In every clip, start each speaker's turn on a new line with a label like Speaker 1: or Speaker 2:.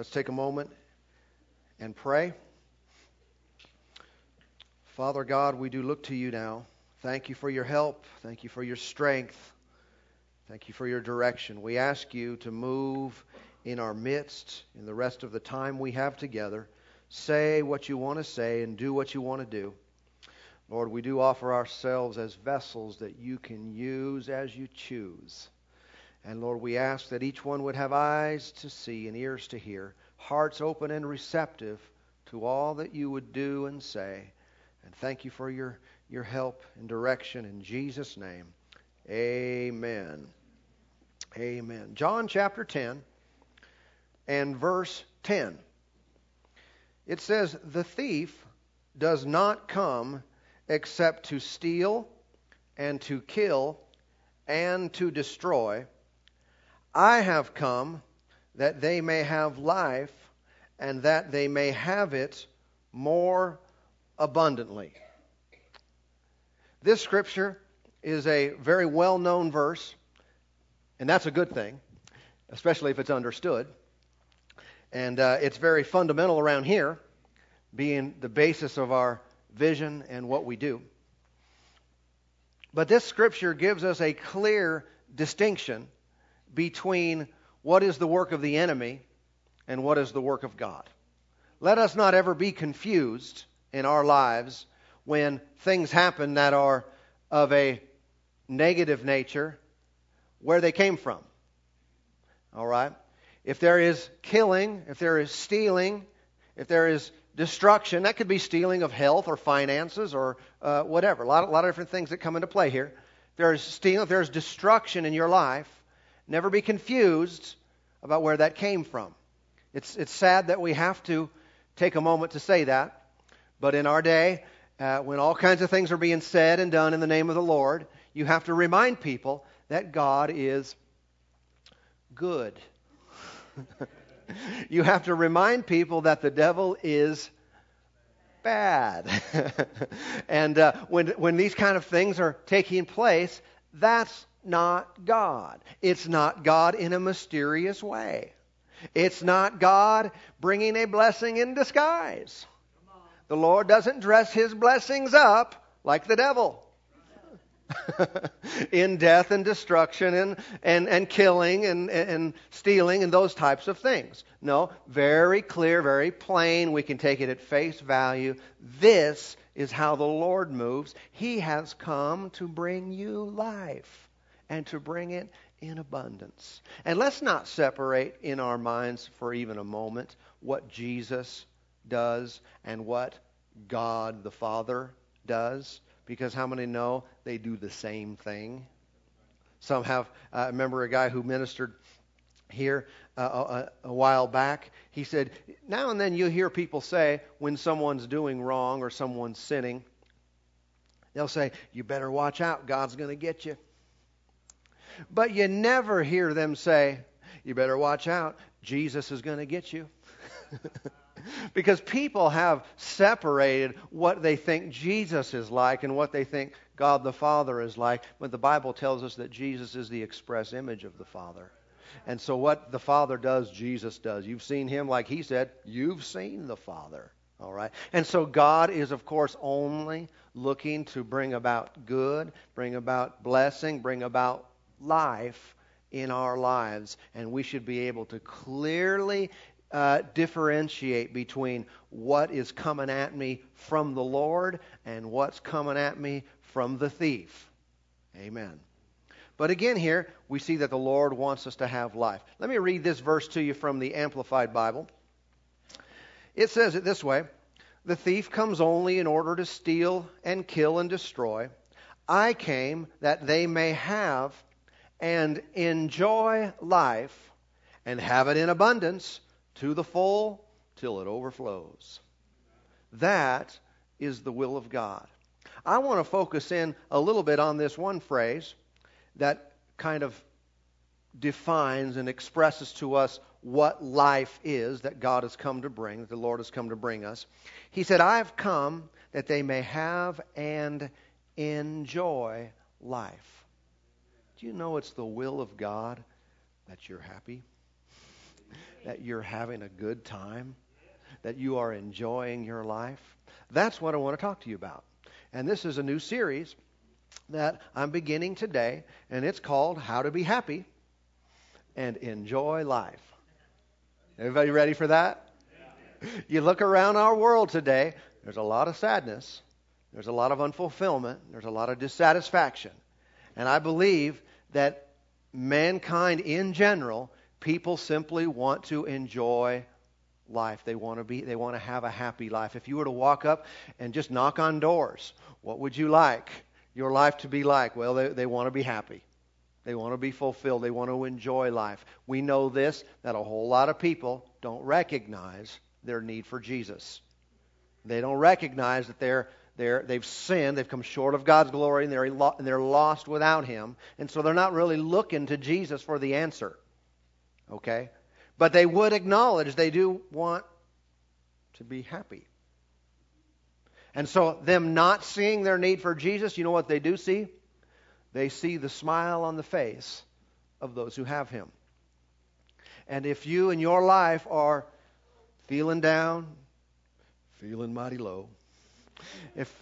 Speaker 1: Let's take a moment and pray. Father God, we do look to you now. Thank you for your help. Thank you for your strength. Thank you for your direction. We ask you to move in our midst in the rest of the time we have together. Say what you want to say and do what you want to do. Lord, we do offer ourselves as vessels that you can use as you choose. And Lord, we ask that each one would have eyes to see and ears to hear, hearts open and receptive to all that you would do and say. And thank you for your, your help and direction in Jesus' name. Amen. Amen. John chapter 10 and verse 10. It says, The thief does not come except to steal and to kill and to destroy. I have come that they may have life and that they may have it more abundantly. This scripture is a very well known verse and that's a good thing, especially if it's understood. And uh, it's very fundamental around here, being the basis of our vision and what we do. But this scripture gives us a clear distinction between what is the work of the enemy and what is the work of God. Let us not ever be confused in our lives when things happen that are of a negative nature where they came from. All right? If there is killing, if there is stealing, if there is destruction, that could be stealing of health or finances or uh, whatever. A lot, a lot of different things that come into play here. If there's stealing, if there's destruction in your life, never be confused about where that came from. It's, it's sad that we have to take a moment to say that, but in our day, uh, when all kinds of things are being said and done in the name of the Lord, you have to remind people that God is good. you have to remind people that the devil is bad. and uh, when, when these kind of things are taking place, that's not God. It's not God in a mysterious way. It's not God bringing a blessing in disguise. The Lord doesn't dress his blessings up like the devil. in death and destruction and, and, and killing and, and stealing and those types of things. No, very clear, very plain. We can take it at face value. This is how the Lord moves. He has come to bring you life and to bring it in abundance. And let's not separate in our minds for even a moment what Jesus does and what God the Father does because how many know they do the same thing? Some have. I remember a guy who ministered here uh, a, a, while back. He said, Now and then you hear people say when someone's doing wrong or someone's sinning, they'll say, You better watch out, God's going to get you. But you never hear them say, You better watch out, Jesus is going to get you. because people have separated what they think Jesus is like and what they think God the Father is like, but the Bible tells us that Jesus is the express image of the Father. And so what the Father does, Jesus does. You've seen him, like he said, you've seen the Father. All right? And so God is, of course, only looking to bring about good, bring about blessing, bring about life in our lives. And we should be able to clearly uh, differentiate between what is coming at me from the Lord and what's coming at me from the thief. Amen. But again, here we see that the Lord wants us to have life. Let me read this verse to you from the Amplified Bible. It says it this way The thief comes only in order to steal and kill and destroy. I came that they may have and enjoy life and have it in abundance to the full till it overflows. That is the will of God. I want to focus in a little bit on this one phrase that kind of defines and expresses to us what life is that God has come to bring, that the Lord has come to bring us. He said, I've come that they may have and enjoy life. Do you know it's the will of God that you're happy? that you're having a good time, that you are enjoying your life? That's what I want to talk to you about. And this is a new series that I'm beginning today, and it's called How to Be Happy and Enjoy Life. Everybody ready for that? You look around our world today, there's a lot of sadness, there's a lot of unfulfillment, there's a lot of dissatisfaction. And I believe that mankind in general, people simply want to enjoy life. They want to be they want to have a happy life. If you were to walk up and just knock on doors, what would you like your life to be like? Well, they, they want to be happy. They want to be fulfilled. They want to enjoy life. We know this that a whole lot of people don't recognize their need for Jesus. They don't recognize that they're, they're, they've sinned, they've come short of God's glory, and they're, and they're lost without Him. And so they're not really looking to Jesus for the answer. Okay? But they would acknowledge they do want to be happy. And so, them not seeing their need for Jesus, you know what they do see? They see the smile on the face of those who have Him. And if you in your life are feeling down, feeling mighty low, if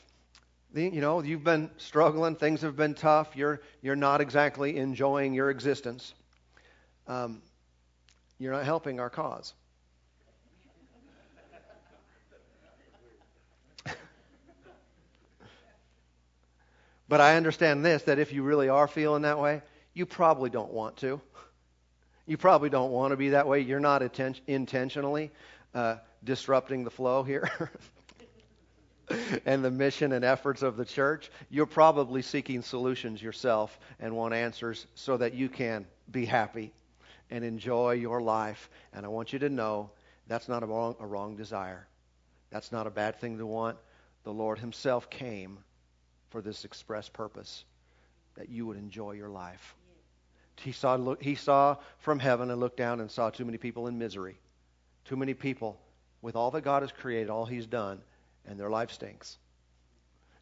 Speaker 1: you know you've been struggling, things have been tough, you're you're not exactly enjoying your existence. Um, you're not helping our cause. but I understand this that if you really are feeling that way, you probably don't want to. You probably don't want to be that way. You're not atten- intentionally uh, disrupting the flow here and the mission and efforts of the church. You're probably seeking solutions yourself and want answers so that you can be happy and enjoy your life. And I want you to know that's not a wrong, a wrong desire. That's not a bad thing to want. The Lord Himself came for this express purpose that you would enjoy your life. He saw, he saw from heaven and looked down and saw too many people in misery. Too many people with all that God has created, all He's done, and their life stinks.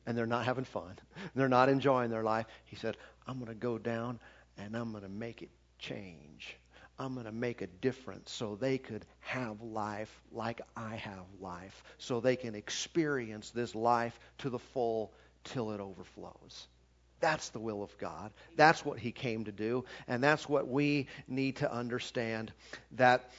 Speaker 1: And they're not having fun. They're not enjoying their life. He said, I'm going to go down and I'm going to make it change. I'm going to make a difference so they could have life like I have life, so they can experience this life to the full till it overflows. That's the will of God. That's what He came to do. And that's what we need to understand that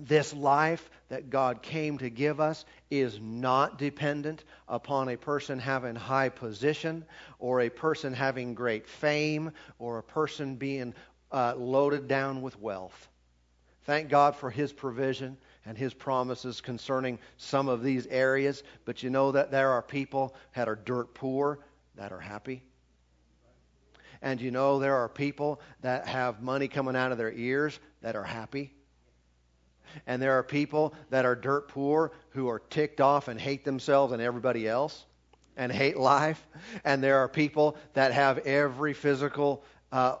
Speaker 1: this life that God came to give us is not dependent upon a person having high position or a person having great fame or a person being uh, loaded down with wealth. Thank God for His provision and His promises concerning some of these areas, but you know that there are people that are dirt poor that are happy. And you know there are people that have money coming out of their ears that are happy. And there are people that are dirt poor who are ticked off and hate themselves and everybody else and hate life. And there are people that have every physical, uh,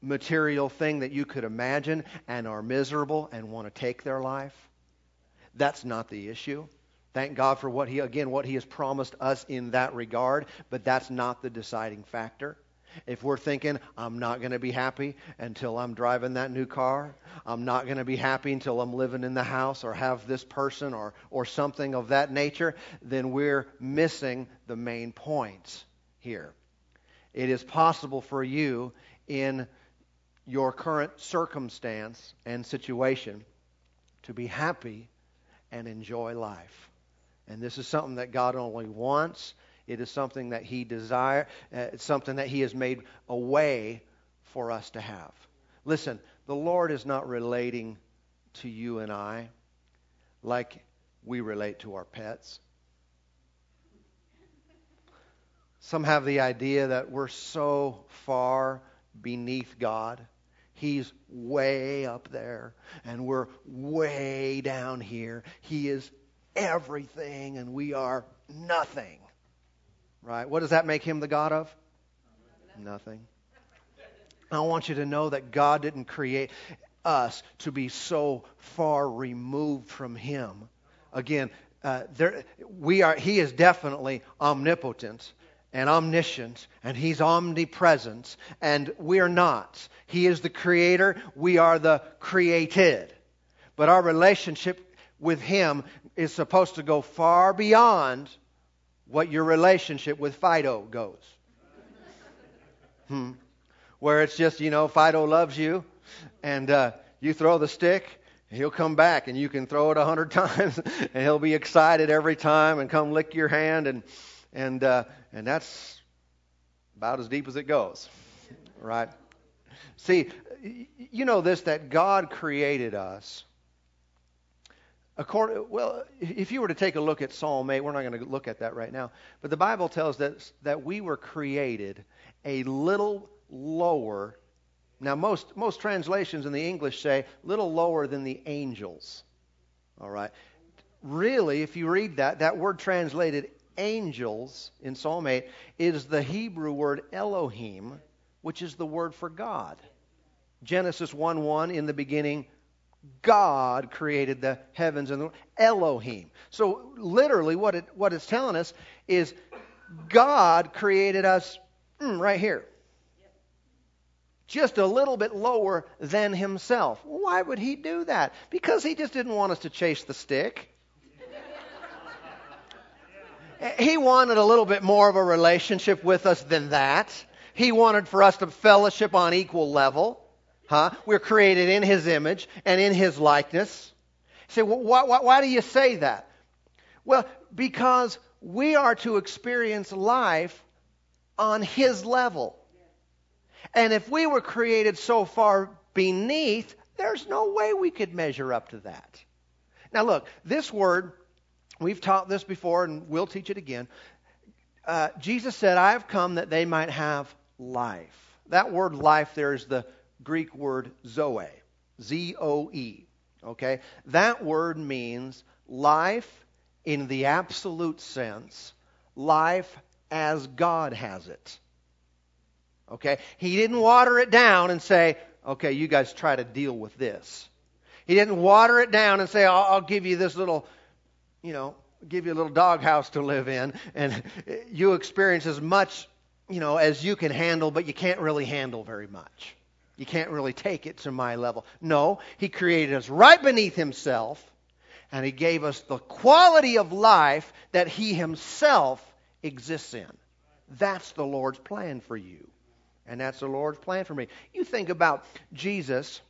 Speaker 1: material thing that you could imagine and are miserable and want to take their life. That's not the issue. Thank God for what he again what he has promised us in that regard, but that's not the deciding factor. If we're thinking, I'm not going to be happy until I'm driving that new car, I'm not going to be happy until I'm living in the house or have this person or, or something of that nature, then we're missing the main point here. It is possible for you in your current circumstance and situation to be happy and enjoy life. And this is something that God only wants it is something that He desires, uh, it's something that He has made a way for us to have. Listen, the Lord is not relating to you and I like we relate to our pets. Some have the idea that we're so far beneath God. He's way up there, and we're way down here. He is everything, and we are nothing. Right? What does that make him the God of? Nothing. I want you to know that God didn't create us to be so far removed from him. Again, uh, there, we are, he is definitely omnipotent and omniscient, and he's omnipresent, and we're not. He is the creator, we are the created. But our relationship with Him is supposed to go far beyond what your relationship with Fido goes. Hmm. Where it's just, you know, Fido loves you, and uh, you throw the stick, he'll come back, and you can throw it a hundred times, and he'll be excited every time and come lick your hand, and and uh, and that's about as deep as it goes, right? See, you know this that God created us According, well, if you were to take a look at Psalm 8, we're not going to look at that right now, but the Bible tells us that we were created a little lower. Now, most, most translations in the English say little lower than the angels. All right. Really, if you read that, that word translated angels in Psalm 8 is the Hebrew word Elohim, which is the word for God. Genesis 1 1, in the beginning, God created the heavens and the Elohim. So literally what it what it's telling us is God created us mm, right here. Just a little bit lower than himself. Why would he do that? Because he just didn't want us to chase the stick. he wanted a little bit more of a relationship with us than that. He wanted for us to fellowship on equal level. Huh? We're created in His image and in His likeness. Say, why, why, why do you say that? Well, because we are to experience life on His level. And if we were created so far beneath, there's no way we could measure up to that. Now, look, this word, we've taught this before and we'll teach it again. Uh, Jesus said, I have come that they might have life. That word life there is the Greek word zoe, Z O E. Okay? That word means life in the absolute sense, life as God has it. Okay? He didn't water it down and say, okay, you guys try to deal with this. He didn't water it down and say, I'll, I'll give you this little, you know, give you a little doghouse to live in, and you experience as much, you know, as you can handle, but you can't really handle very much. You can't really take it to my level. No, He created us right beneath Himself, and He gave us the quality of life that He Himself exists in. That's the Lord's plan for you. And that's the Lord's plan for me. You think about Jesus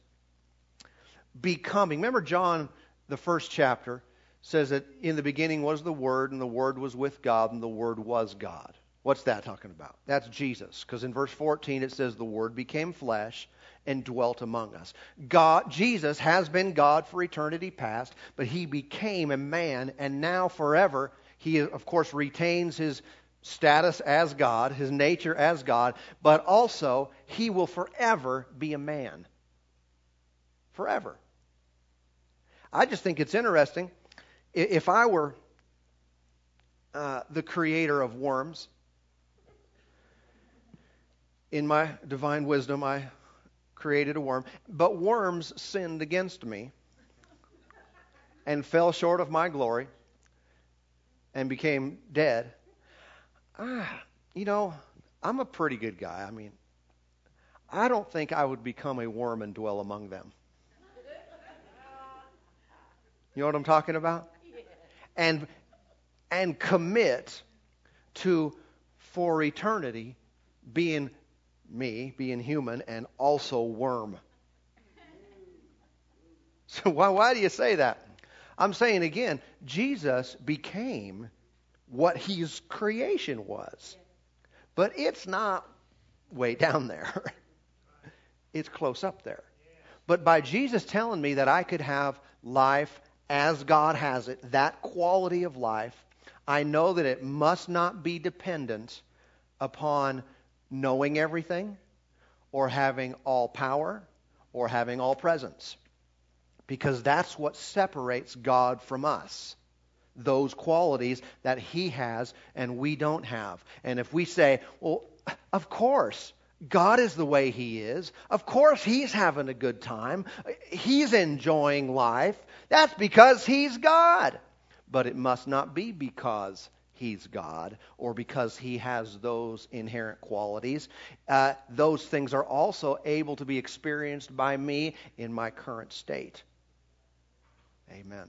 Speaker 1: becoming. Remember, John, the first chapter, says that in the beginning was the Word, and the Word was with God, and the Word was God. What's that talking about? That's Jesus. Because in verse 14 it says, The Word became flesh and dwelt among us. God, Jesus has been God for eternity past, but he became a man, and now forever, he, of course, retains his status as God, his nature as God, but also he will forever be a man. Forever. I just think it's interesting. If I were uh, the creator of worms, in my divine wisdom, I created a worm. But worms sinned against me and fell short of my glory and became dead. Ah, you know, I'm a pretty good guy. I mean, I don't think I would become a worm and dwell among them. You know what I'm talking about? And and commit to for eternity being me being human and also worm. So why, why do you say that? I'm saying again, Jesus became what his creation was. But it's not way down there. it's close up there. But by Jesus telling me that I could have life as God has it, that quality of life, I know that it must not be dependent upon knowing everything, or having all power, or having all presence. Because that's what separates God from us. Those qualities that He has and we don't have. And if we say, well, of course, God is the way He is. Of course, He's having a good time. He's enjoying life. That's because He's God. But it must not be because he's God or because he has those inherent qualities. Uh, those things are also able to be experienced by me in my current state. Amen.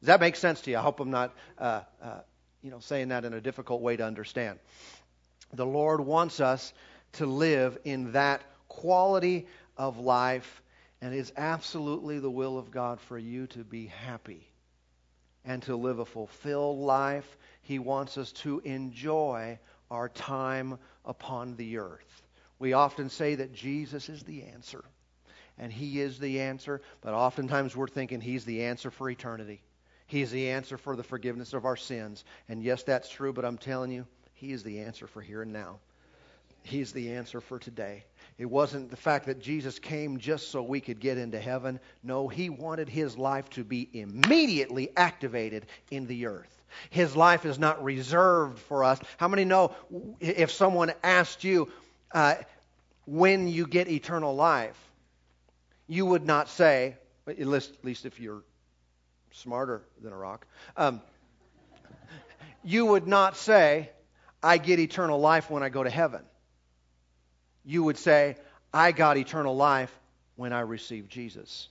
Speaker 1: Does that make sense to you? I hope I'm not, uh, uh, you know, saying that in a difficult way to understand. The Lord wants us to live in that quality of life, and it is absolutely the will of God for you to be happy and to live a fulfilled life. He wants us to enjoy our time upon the earth. We often say that Jesus is the answer, and He is the answer, but oftentimes we're thinking He's the answer for eternity. He's the answer for the forgiveness of our sins. And yes, that's true, but I'm telling you, He is the answer for here and now. He's the answer for today. It wasn't the fact that Jesus came just so we could get into heaven. No, he wanted his life to be immediately activated in the earth. His life is not reserved for us. How many know if someone asked you uh, when you get eternal life, you would not say, at least, at least if you're smarter than a rock, um, you would not say, I get eternal life when I go to heaven you would say, I got eternal life when I received Jesus.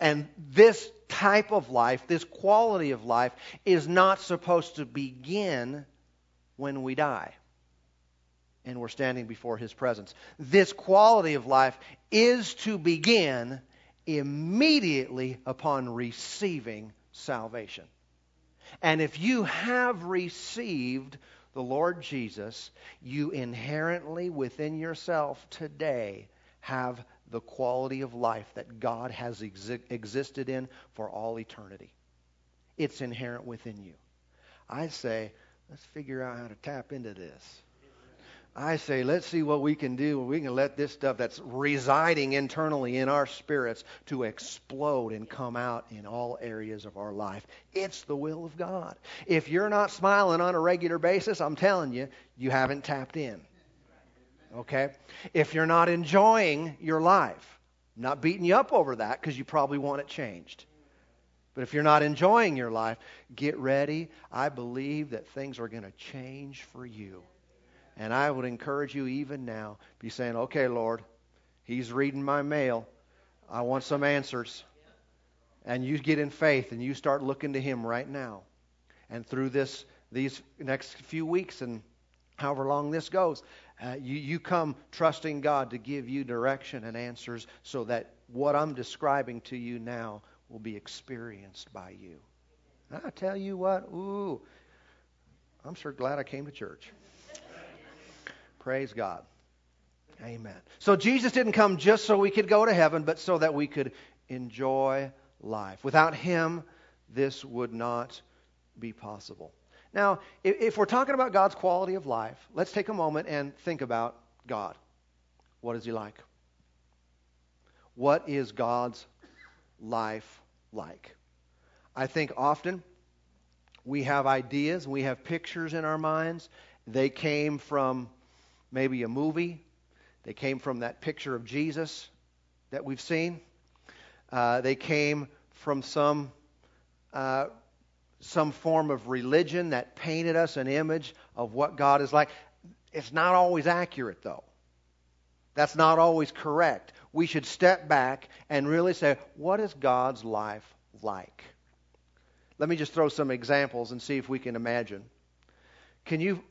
Speaker 1: And this type of life, this quality of life, is not supposed to begin when we die and we're standing before His presence. This quality of life is to begin immediately upon receiving salvation. And if you have received the Lord Jesus, you inherently within yourself today have the quality of life that God has exi- existed in for all eternity. It's inherent within you. I say, let's figure out how to tap into this. I say, let's see what we can do. We can let this stuff that's residing internally in our spirits to explode and come out in all areas of our life. It's the will of God. If you're not smiling on a regular basis, I'm telling you, you haven't tapped in. Okay? If you're not enjoying your life, I'm not beating you up over that because you probably want it changed. But if you're not enjoying your life, get ready. I believe that things are going to change for you. And I would encourage you even now, be saying, okay, Lord, he's reading my mail. I want some answers. And you get in faith and you start looking to him right now. And through this, these next few weeks and however long this goes, uh, you, you come trusting God to give you direction and answers so that what I'm describing to you now will be experienced by you. I tell you what, ooh, I'm sure glad I came to church. Praise God. Amen. So Jesus didn't come just so we could go to heaven, but so that we could enjoy life. Without Him, this would not be possible. Now, if we're talking about God's quality of life, let's take a moment and think about God. What is He like? What is God's life like? I think often we have ideas, we have pictures in our minds. They came from maybe a movie. They came from that picture of Jesus that we've seen. Uh, they came from some uh, some form of religion that painted us an image of what God is like. It's not always accurate, though. That's not always correct. We should step back and really say, what is God's life like? Let me just throw some examples and see if we can imagine. Can you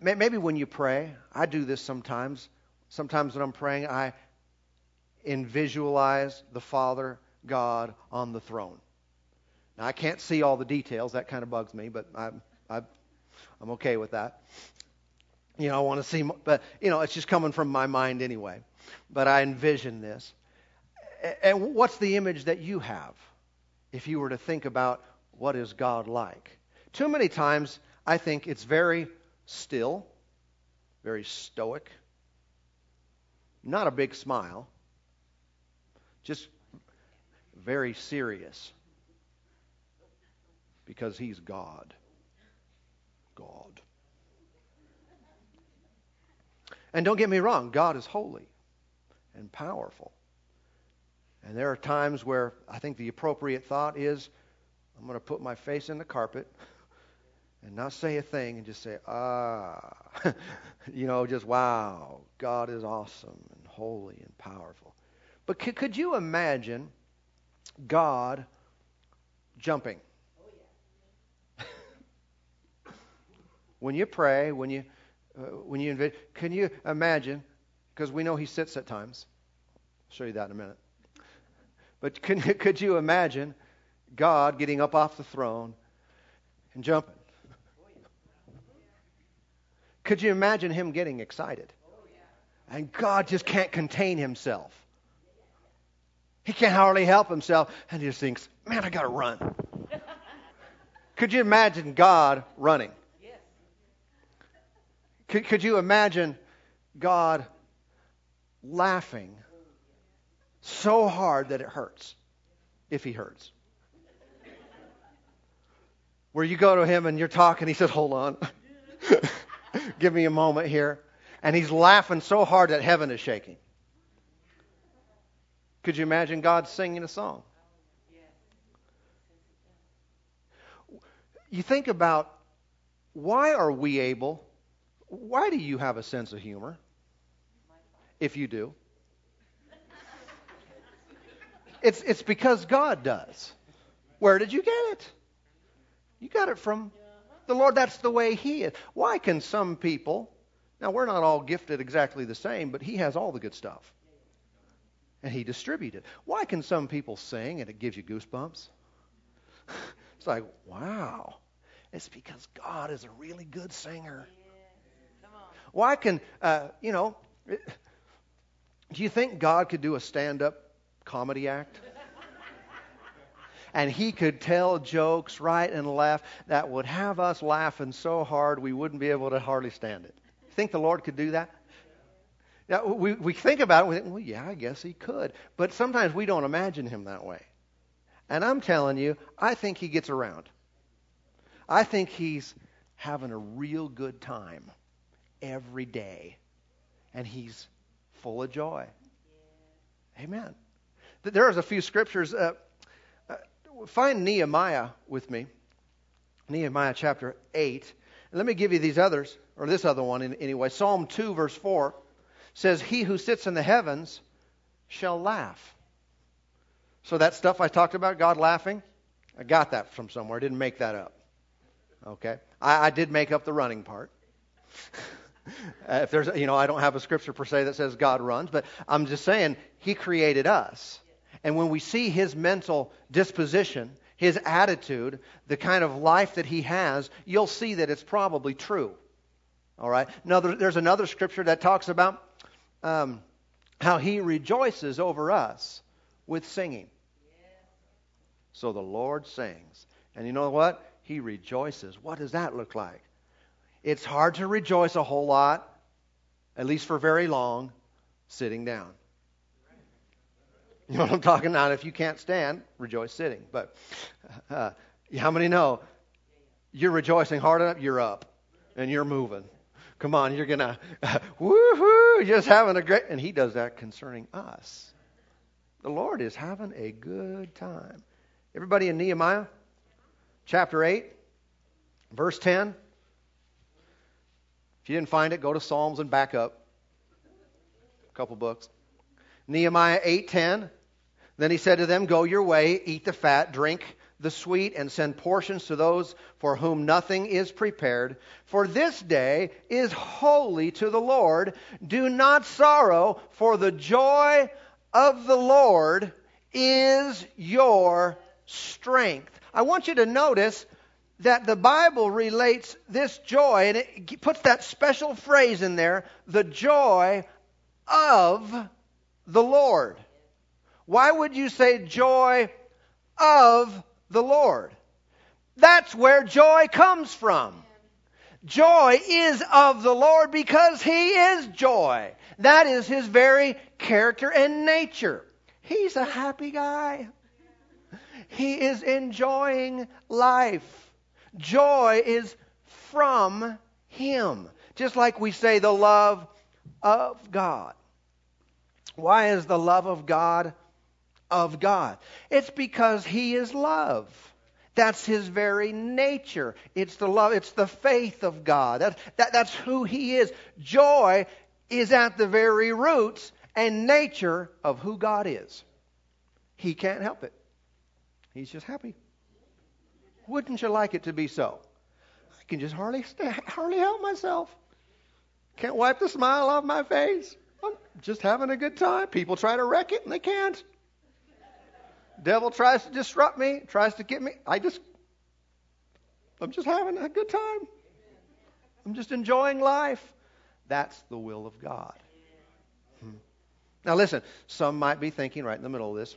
Speaker 1: Maybe when you pray, I do this sometimes. Sometimes when I'm praying, I visualize the Father God on the throne. Now, I can't see all the details. That kind of bugs me, but I'm, I'm, I'm okay with that. You know, I want to see, but, you know, it's just coming from my mind anyway. But I envision this. And what's the image that you have if you were to think about what is God like? Too many times, I think it's very still, very stoic, not a big smile, just very serious because he's God. God. And don't get me wrong, God is holy and powerful. And there are times where I think the appropriate thought is I'm going to put my face in the carpet and not say a thing and just say, ah, you know, just wow, God is awesome and holy and powerful. But could, could you imagine God jumping. When you pray, when you uh, when you can you imagine? Because we know he sits at times. I'll show you that in a minute. But can, could you imagine God getting up off the throne and jumping? Could you imagine him getting excited? And God just can't contain himself. He can't hardly help himself, and he just thinks, man, I got to run. Could you imagine God running? Could, could you imagine God laughing so hard that it hurts, if he hurts? Where you go to him and you're talking, he says, Hold on. Give me a moment here. And he's laughing so hard that heaven is shaking. Could you imagine God singing a song? You think about why are we able, why do you have a sense of humor? If you do. It's, it's because God does. Where did you get it? You got it from the Lord. That's the way He is. Why can some people, now we're not all gifted exactly the same, but He has all the good stuff and he distributed. Why can some people sing and it gives you goosebumps? it's like, wow. It's because God is a really good singer. Why can, uh, you know, do you think God could do a stand up comedy act? and he could tell jokes right and left that would have us laughing so hard we wouldn't be able to hardly stand it. Think the Lord could do that? Now, we, we think about it, we think, well, yeah, I guess he could. But sometimes we don't imagine him that way. And I'm telling you, I think he gets around. I think he's having a real good time every day. And he's full of joy. Yeah. Amen. There's a few scriptures. Uh, uh, find Nehemiah with me. Nehemiah chapter 8. And let me give you these others, or this other one in, anyway. Psalm 2, verse 4 says, He who sits in the heavens shall laugh. So that stuff I talked about, God laughing, I got that from somewhere. I didn't make that up. Okay? I, I did make up the running part. if there's, you know, I don't have a scripture per se that says God runs, but I'm just saying He created us. And when we see His mental disposition, His attitude, the kind of life that He has, you'll see that it's probably true. All right? Now, there's another scripture that talks about um, how he rejoices over us with singing. So the Lord sings. And you know what? He rejoices. What does that look like? It's hard to rejoice a whole lot, at least for very long, sitting down. You know what I'm talking about? If you can't stand, rejoice sitting. But uh, how many know you're rejoicing hard enough, you're up and you're moving? Come on, you're going to, woohoo, just having a great, and he does that concerning us. The Lord is having a good time. Everybody in Nehemiah chapter 8, verse 10. If you didn't find it, go to Psalms and back up. A couple books. Nehemiah 8:10. Then he said to them, "Go your way, eat the fat, drink the sweet and send portions to those for whom nothing is prepared. For this day is holy to the Lord. Do not sorrow, for the joy of the Lord is your strength. I want you to notice that the Bible relates this joy, and it puts that special phrase in there the joy of the Lord. Why would you say joy of the Lord. That's where joy comes from. Joy is of the Lord because He is joy. That is His very character and nature. He's a happy guy. He is enjoying life. Joy is from Him. Just like we say the love of God. Why is the love of God of God. It's because He is love. That's His very nature. It's the love, it's the faith of God. That, that, that's who He is. Joy is at the very roots and nature of who God is. He can't help it. He's just happy. Wouldn't you like it to be so? I can just hardly hardly help myself. Can't wipe the smile off my face. I'm just having a good time. People try to wreck it and they can't. Devil tries to disrupt me, tries to get me. I just I'm just having a good time. I'm just enjoying life. That's the will of God. Hmm. Now, listen, some might be thinking right in the middle of this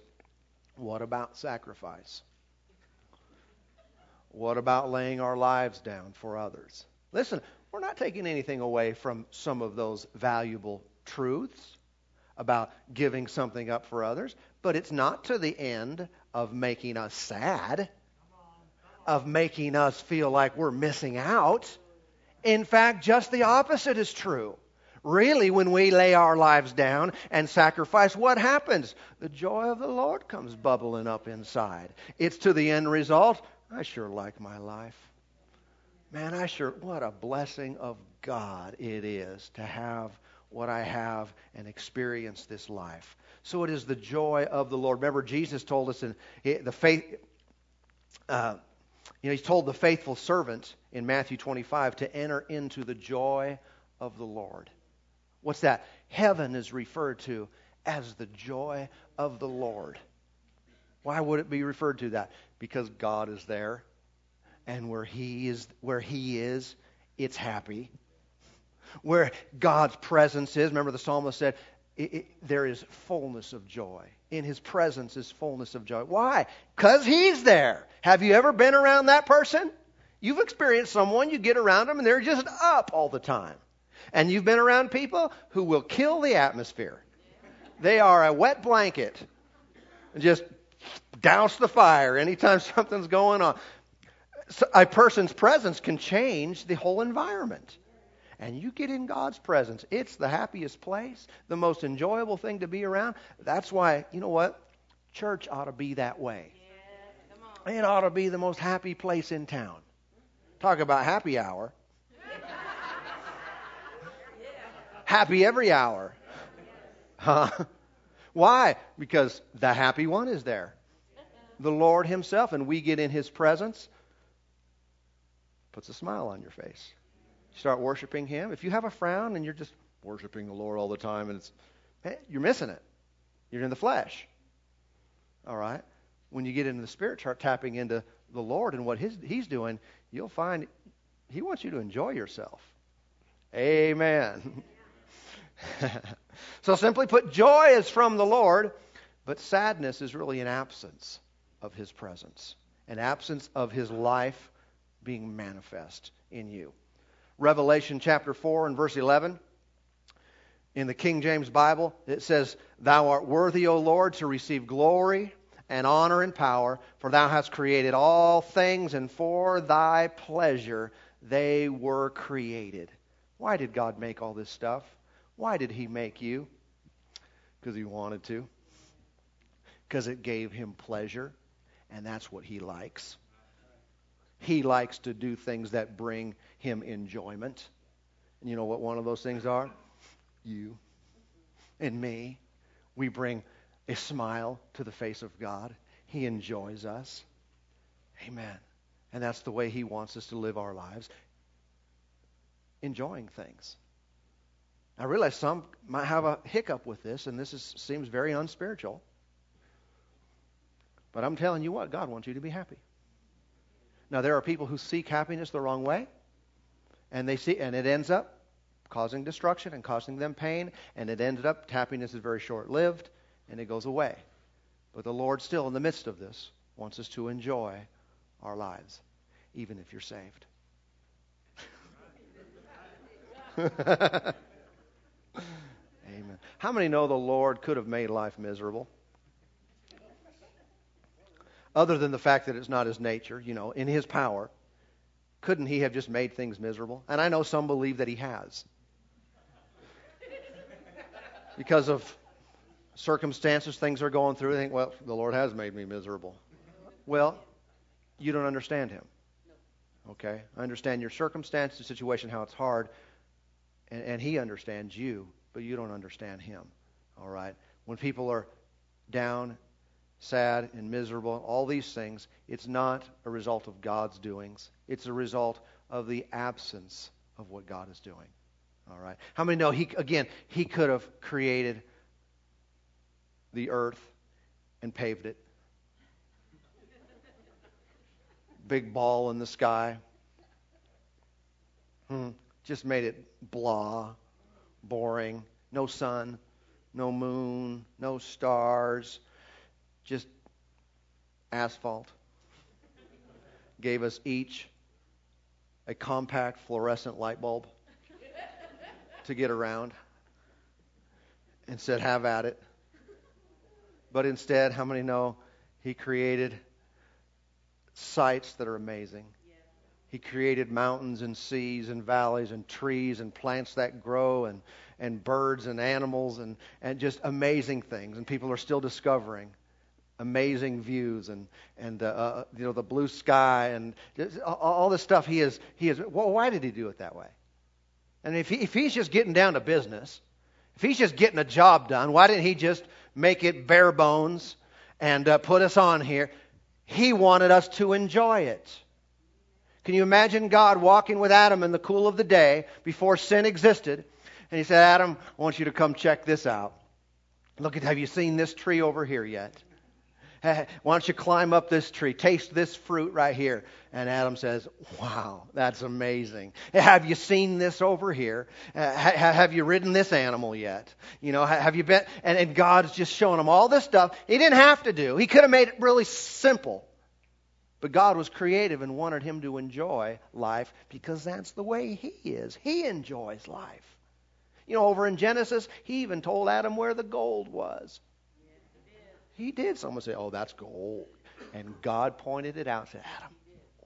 Speaker 1: what about sacrifice? What about laying our lives down for others? Listen, we're not taking anything away from some of those valuable truths about giving something up for others, but it's not to the end of making us sad, of making us feel like we're missing out. In fact, just the opposite is true. Really, when we lay our lives down and sacrifice, what happens? The joy of the Lord comes bubbling up inside. It's to the end result. I sure like my life. Man, I sure, what a blessing of God it is to have what I have and experience this life. So it is the joy of the Lord. Remember, Jesus told us in the faith, uh, you know, He told the faithful servant in Matthew 25 to enter into the joy of the Lord. What's that? Heaven is referred to as the joy of the Lord. Why would it be referred to that? Because God is there, and where He is, where He is, it's happy. Where God's presence is, remember the psalmist said, it, it, there is fullness of joy. In His presence is fullness of joy. Why? Because He's there. Have you ever been around that person? You've experienced someone, you get around them, and they're just up all the time. And you've been around people who will kill the atmosphere. They are a wet blanket. Just douse the fire anytime something's going on. So a person's presence can change the whole environment. And you get in God's presence, it's the happiest place, the most enjoyable thing to be around. That's why, you know what? Church ought to be that way. Yeah, it ought to be the most happy place in town. Talk about happy hour. happy every hour. Huh? Why? Because the happy one is there. The Lord Himself, and we get in His presence, puts a smile on your face. You start worshiping Him. If you have a frown and you're just worshiping the Lord all the time, and it's you're missing it. You're in the flesh. All right. When you get into the spirit, start tapping into the Lord and what his, He's doing. You'll find He wants you to enjoy yourself. Amen. so simply put, joy is from the Lord, but sadness is really an absence of His presence, an absence of His life being manifest in you. Revelation chapter 4 and verse 11. In the King James Bible, it says, Thou art worthy, O Lord, to receive glory and honor and power, for thou hast created all things, and for thy pleasure they were created. Why did God make all this stuff? Why did he make you? Because he wanted to. Because it gave him pleasure, and that's what he likes. He likes to do things that bring him enjoyment. And you know what one of those things are? You and me. We bring a smile to the face of God. He enjoys us. Amen. And that's the way He wants us to live our lives enjoying things. I realize some might have a hiccup with this, and this is, seems very unspiritual. But I'm telling you what, God wants you to be happy. Now, there are people who seek happiness the wrong way, and they see, and it ends up causing destruction and causing them pain, and it ends up happiness is very short-lived, and it goes away. But the Lord, still in the midst of this, wants us to enjoy our lives, even if you're saved. Amen. How many know the Lord could have made life miserable? Other than the fact that it's not his nature, you know, in his power, couldn't he have just made things miserable? And I know some believe that he has. Because of circumstances, things are going through, they think, well, the Lord has made me miserable. Well, you don't understand him. Okay? I understand your circumstance, the situation, how it's hard, and, and he understands you but you don't understand him. All right? When people are down, sad and miserable, and all these things, it's not a result of God's doings. It's a result of the absence of what God is doing. All right. How many know he again, he could have created the earth and paved it. Big ball in the sky. Hmm. Just made it blah, boring. No sun, no moon, no stars, just asphalt. Gave us each a compact fluorescent light bulb to get around and said, Have at it. But instead, how many know he created sights that are amazing? He created mountains and seas and valleys and trees and plants that grow and, and birds and animals and, and just amazing things. And people are still discovering amazing views and, and uh, uh, you know, the blue sky and all this stuff. He is, he is, well, why did he do it that way? And if, he, if he's just getting down to business, if he's just getting a job done, why didn't he just make it bare bones and uh, put us on here? He wanted us to enjoy it. Can you imagine God walking with Adam in the cool of the day before sin existed? And he said, Adam, I want you to come check this out. Look at, have you seen this tree over here yet? Why don't you climb up this tree? Taste this fruit right here. And Adam says, Wow, that's amazing. Have you seen this over here? Uh, have you ridden this animal yet? You know, have you been? And, and God's just showing him all this stuff. He didn't have to do. He could have made it really simple. But God was creative and wanted him to enjoy life because that's the way he is. He enjoys life. You know, over in Genesis, he even told Adam where the gold was. He, did. Someone say, Oh, that's gold. And God pointed it out to Adam.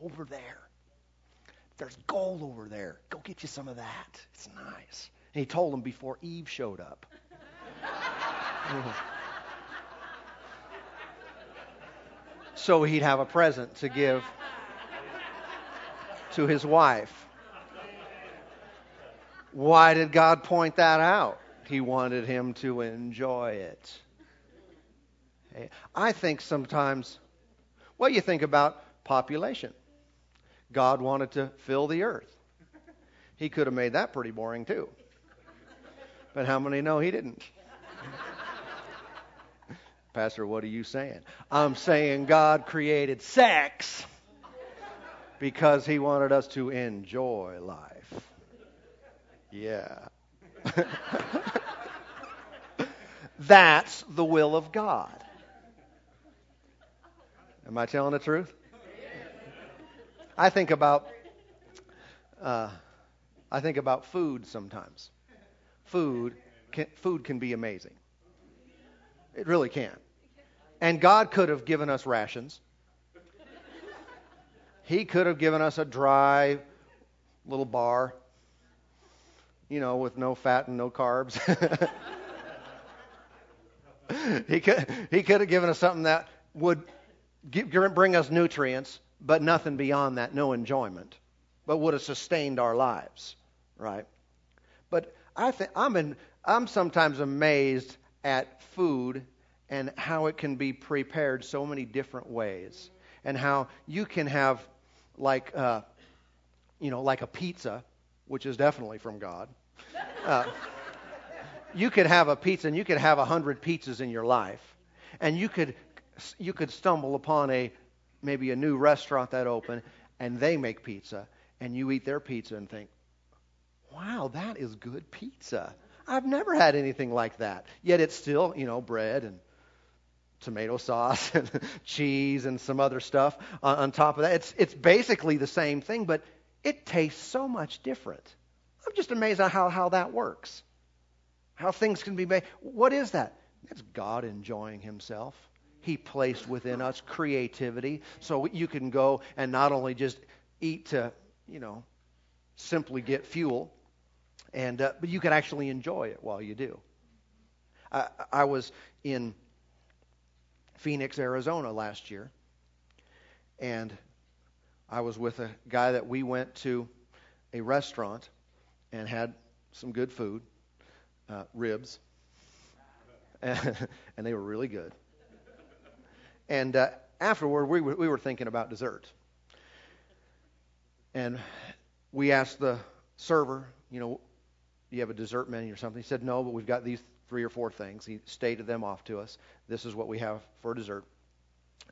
Speaker 1: Over there. There's gold over there. Go get you some of that. It's nice. And he told him before Eve showed up. so he'd have a present to give to his wife. Why did God point that out? He wanted him to enjoy it. I think sometimes, well, you think about population. God wanted to fill the earth. He could have made that pretty boring too. But how many know he didn't? Pastor, what are you saying? I'm saying God created sex because he wanted us to enjoy life. Yeah. That's the will of God. Am I telling the truth? I think about uh, I think about food sometimes. Food can, food can be amazing. It really can. And God could have given us rations. He could have given us a dry little bar, you know, with no fat and no carbs. he, could, he could have given us something that would bring us nutrients, but nothing beyond that, no enjoyment, but would have sustained our lives, right? But I think I'm, in, I'm sometimes amazed at food and how it can be prepared so many different ways, and how you can have like uh, you know like a pizza, which is definitely from God. Uh, you could have a pizza, and you could have a hundred pizzas in your life, and you could you could stumble upon a maybe a new restaurant that opened, and they make pizza, and you eat their pizza and think, "Wow, that is good pizza." I've never had anything like that. Yet it's still, you know, bread and tomato sauce and cheese and some other stuff on, on top of that. It's, it's basically the same thing, but it tastes so much different. I'm just amazed at how, how that works. How things can be made. What is that? It's God enjoying Himself. He placed within us creativity so you can go and not only just eat to, you know, simply get fuel, and uh, but you can actually enjoy it while you do. I, I was in Phoenix, Arizona last year. And I was with a guy that we went to a restaurant and had some good food, uh, ribs, and, they were really good. And uh, afterward, we were, we were thinking about dessert. And we asked the server, you know, do you have a dessert menu or something? He said, no, but we've got these three or four things. He stated them off to us. This is what we have for dessert.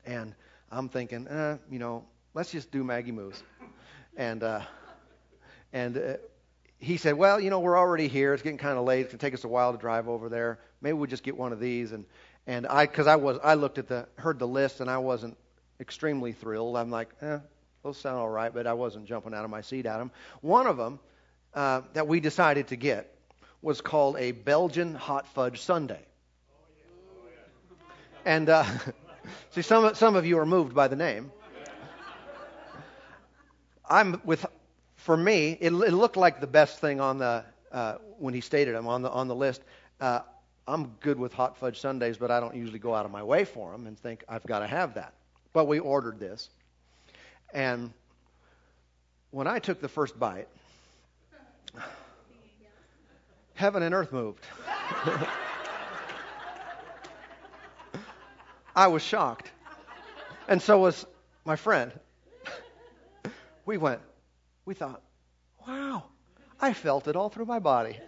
Speaker 1: And I'm thinking, eh, you know, let's just do Maggie Moo's. And, uh, and uh, he said, well, you know, we're already here. It's getting kind of late. It's going to take us a while to drive over there. Maybe we'll just get one of these. And, and I, because I was, I looked at the, heard the list and I wasn't extremely thrilled. I'm like, eh, those sound all right, but I wasn't jumping out of my seat at them. One of them uh, that we decided to get was called a Belgian hot fudge sundae. And uh, see, some some of you are moved by the name. I'm with, for me, it, it looked like the best thing on the uh, when he stated them on the on the list. Uh, I'm good with hot fudge sundaes, but I don't usually go out of my way for them and think I've got to have that. But we ordered this, and when I took the first bite, heaven and earth moved. I was shocked. And so was my friend. We went, we thought, wow, I felt it all through my body.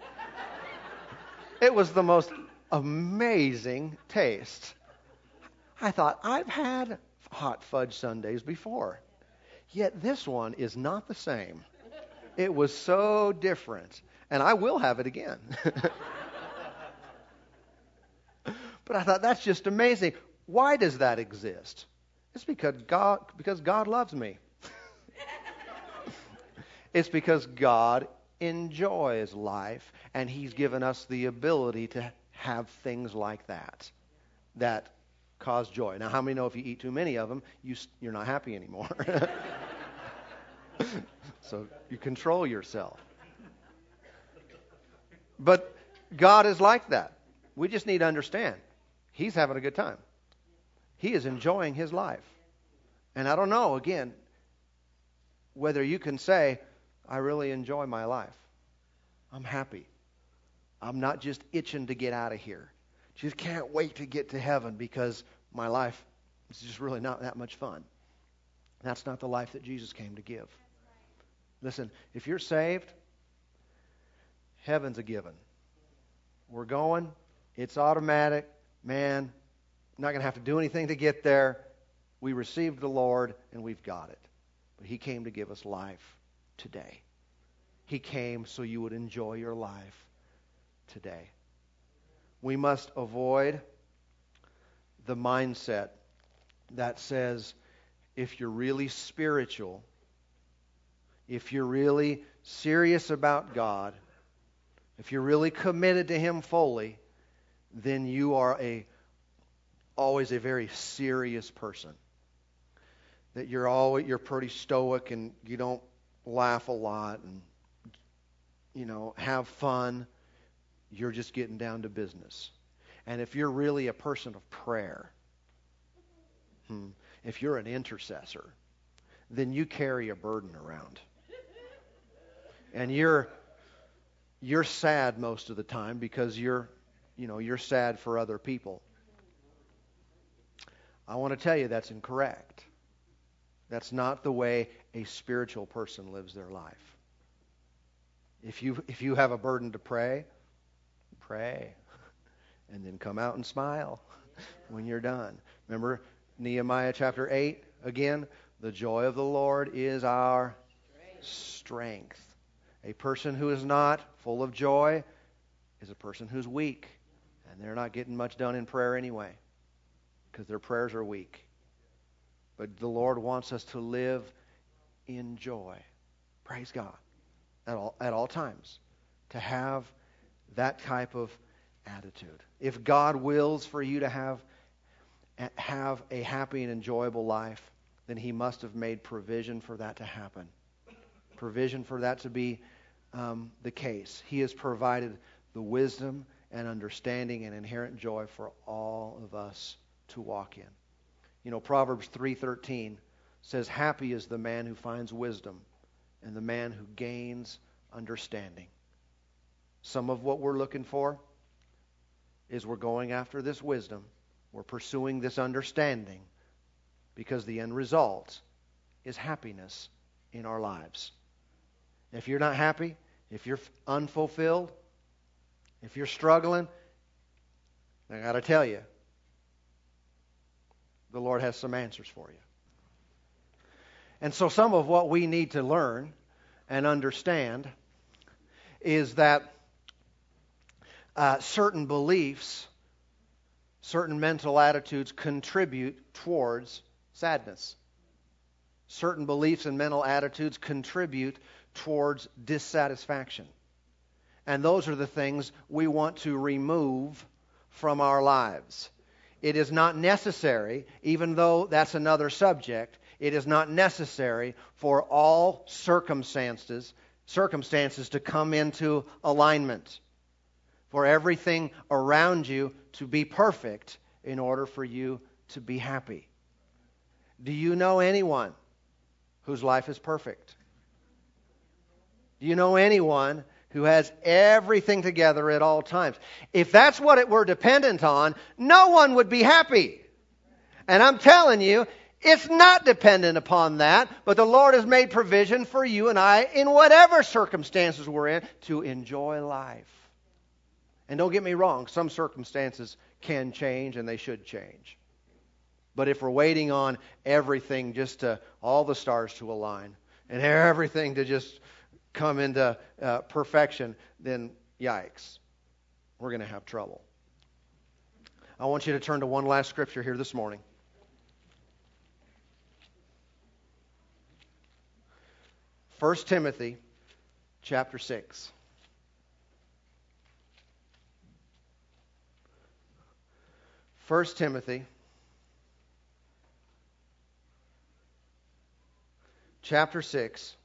Speaker 1: It was the most amazing taste. I thought, I've had hot fudge sundaes before, yet this one is not the same. It was so different and I will have it again. but I thought that's just amazing. Why does that exist? It's because God because God loves me. it's because God enjoys life and he's given us the ability to have things like that that cause joy. Now, how many know if you eat too many of them, you, you're not happy anymore? so you control yourself. But God is like that. We just need to understand. He's having a good time. He is enjoying his life. And I don't know, again, whether you can say, I really enjoy my life. I'm happy. I'm not just itching to get out of here. Just can't wait to get to heaven because my life is just really not that much fun. That's not the life that Jesus came to give. Listen, if you're saved, Heaven's a given. We're going, it's automatic. Man, not going to have to do anything to get there. We received the Lord and we've got it. But He came to give us life today. He came so you would enjoy your life today. We must avoid the mindset that says if you're really spiritual, if you're really serious about God, if you're really committed to Him fully, then you are a always a very serious person. That you're always you're pretty stoic and you don't laugh a lot and you know have fun. You're just getting down to business. And if you're really a person of prayer, hmm, if you're an intercessor, then you carry a burden around. And you're you're sad most of the time because you're, you know, you're sad for other people. I want to tell you that's incorrect. That's not the way a spiritual person lives their life. If you if you have a burden to pray, pray and then come out and smile when you're done. Remember Nehemiah chapter 8 again, the joy of the Lord is our strength. A person who is not full of joy is a person who's weak, and they're not getting much done in prayer anyway because their prayers are weak. But the Lord wants us to live in joy. Praise God. At all, at all times. To have that type of attitude. If God wills for you to have, have a happy and enjoyable life, then He must have made provision for that to happen. Provision for that to be um, the case. He has provided the wisdom and understanding and inherent joy for all of us to walk in. You know, Proverbs 3:13 says, "Happy is the man who finds wisdom and the man who gains understanding." Some of what we're looking for is we're going after this wisdom, we're pursuing this understanding because the end result is happiness in our lives. If you're not happy, if you're unfulfilled, if you're struggling, I got to tell you, the Lord has some answers for you. And so, some of what we need to learn and understand is that uh, certain beliefs, certain mental attitudes contribute towards sadness. Certain beliefs and mental attitudes contribute towards dissatisfaction. And those are the things we want to remove from our lives. It is not necessary, even though that's another subject, it is not necessary for all circumstances circumstances to come into alignment. For everything around you to be perfect in order for you to be happy. Do you know anyone whose life is perfect? Do you know anyone who has everything together at all times? If that's what it were dependent on, no one would be happy. And I'm telling you, it's not dependent upon that, but the Lord has made provision for you and I, in whatever circumstances we're in, to enjoy life. And don't get me wrong, some circumstances can change and they should change. But if we're waiting on everything just to, all the stars to align, and everything to just come into uh, perfection, then yikes, we're going to have trouble. I want you to turn to one last scripture here this morning. 1 Timothy chapter 6. First Timothy chapter 6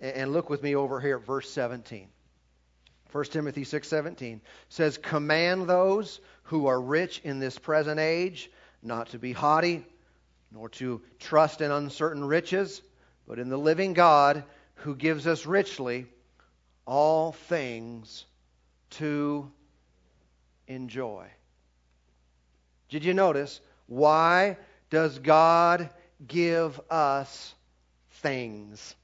Speaker 1: and look with me over here at verse 17. 1 Timothy 6:17 says command those who are rich in this present age not to be haughty nor to trust in uncertain riches but in the living God who gives us richly all things to enjoy. Did you notice? Why does God give us things?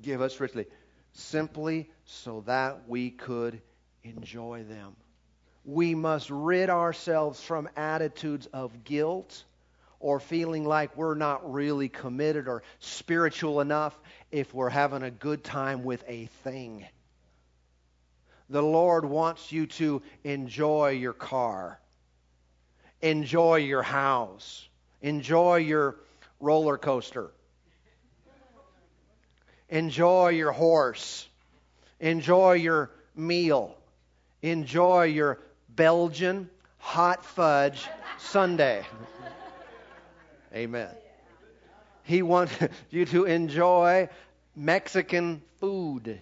Speaker 1: Give us richly. Simply so that we could enjoy them. We must rid ourselves from attitudes of guilt or feeling like we're not really committed or spiritual enough if we're having a good time with a thing. The Lord wants you to enjoy your car, enjoy your house, enjoy your roller coaster, enjoy your horse, enjoy your meal, enjoy your Belgian hot fudge sundae. Amen. He wants you to enjoy Mexican food.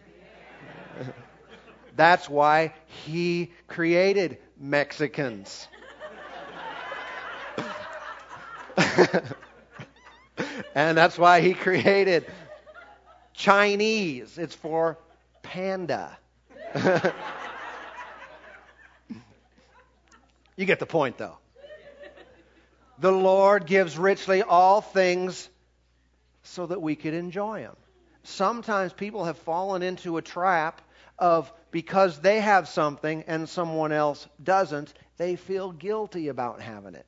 Speaker 1: That's why he created Mexicans. and that's why he created Chinese. It's for panda. you get the point, though the Lord gives richly all things so that we could enjoy them. Sometimes people have fallen into a trap of because they have something and someone else doesn't, they feel guilty about having it.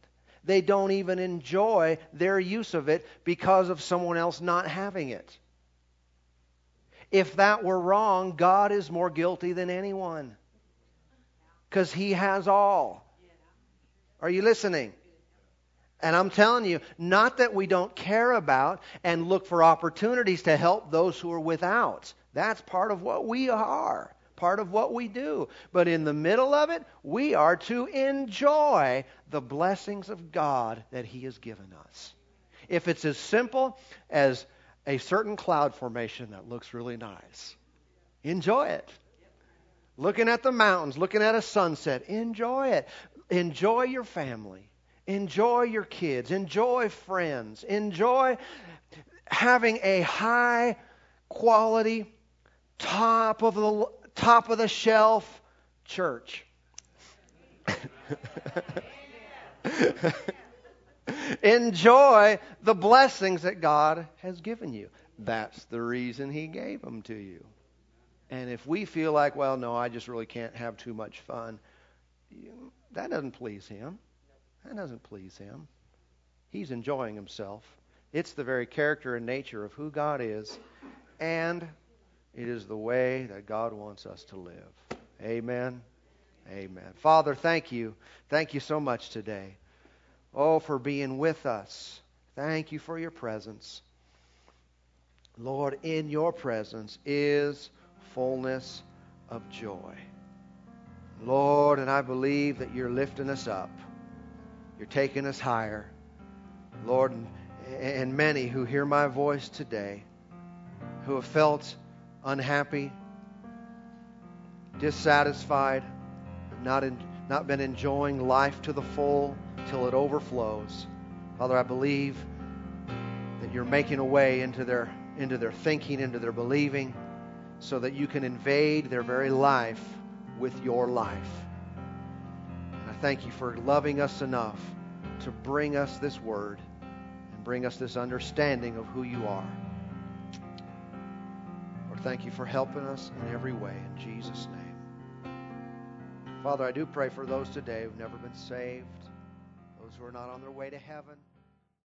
Speaker 1: They don't even enjoy their use of it because of someone else not having it. If that were wrong, God is more guilty than anyone because He has all. Are you listening? And I'm telling you, not that we don't care about and look for opportunities to help those who are without. That's part of what we are, part of what we do. But in the middle of it, we are to enjoy the blessings of God that He has given us. If it's as simple as a certain cloud formation that looks really nice, enjoy it. Looking at the mountains, looking at a sunset, enjoy it. Enjoy your family. Enjoy your kids. Enjoy friends. Enjoy having a high quality, top of the top of the shelf church. Enjoy the blessings that God has given you. That's the reason He gave them to you. And if we feel like, well, no, I just really can't have too much fun, that doesn't please Him. That doesn't please Him. He's enjoying Himself. It's the very character and nature of who God is, and it is the way that God wants us to live. Amen. Amen. Father, thank you. Thank you so much today. Oh, for being with us. Thank you for your presence. Lord, in your presence is fullness of joy. Lord, and I believe that you're lifting us up. You're taking us higher. Lord, and many who hear my voice today who have felt unhappy, dissatisfied, not, in, not been enjoying life to the full till it overflows. Father, I believe that you're making a way into their, into their thinking, into their believing, so that you can invade their very life with your life. And I thank you for loving us enough to bring us this word and bring us this understanding of who you are. Thank you for helping us in every way. In Jesus' name. Father, I do pray for those today who've never been saved, those who are not on their way to heaven.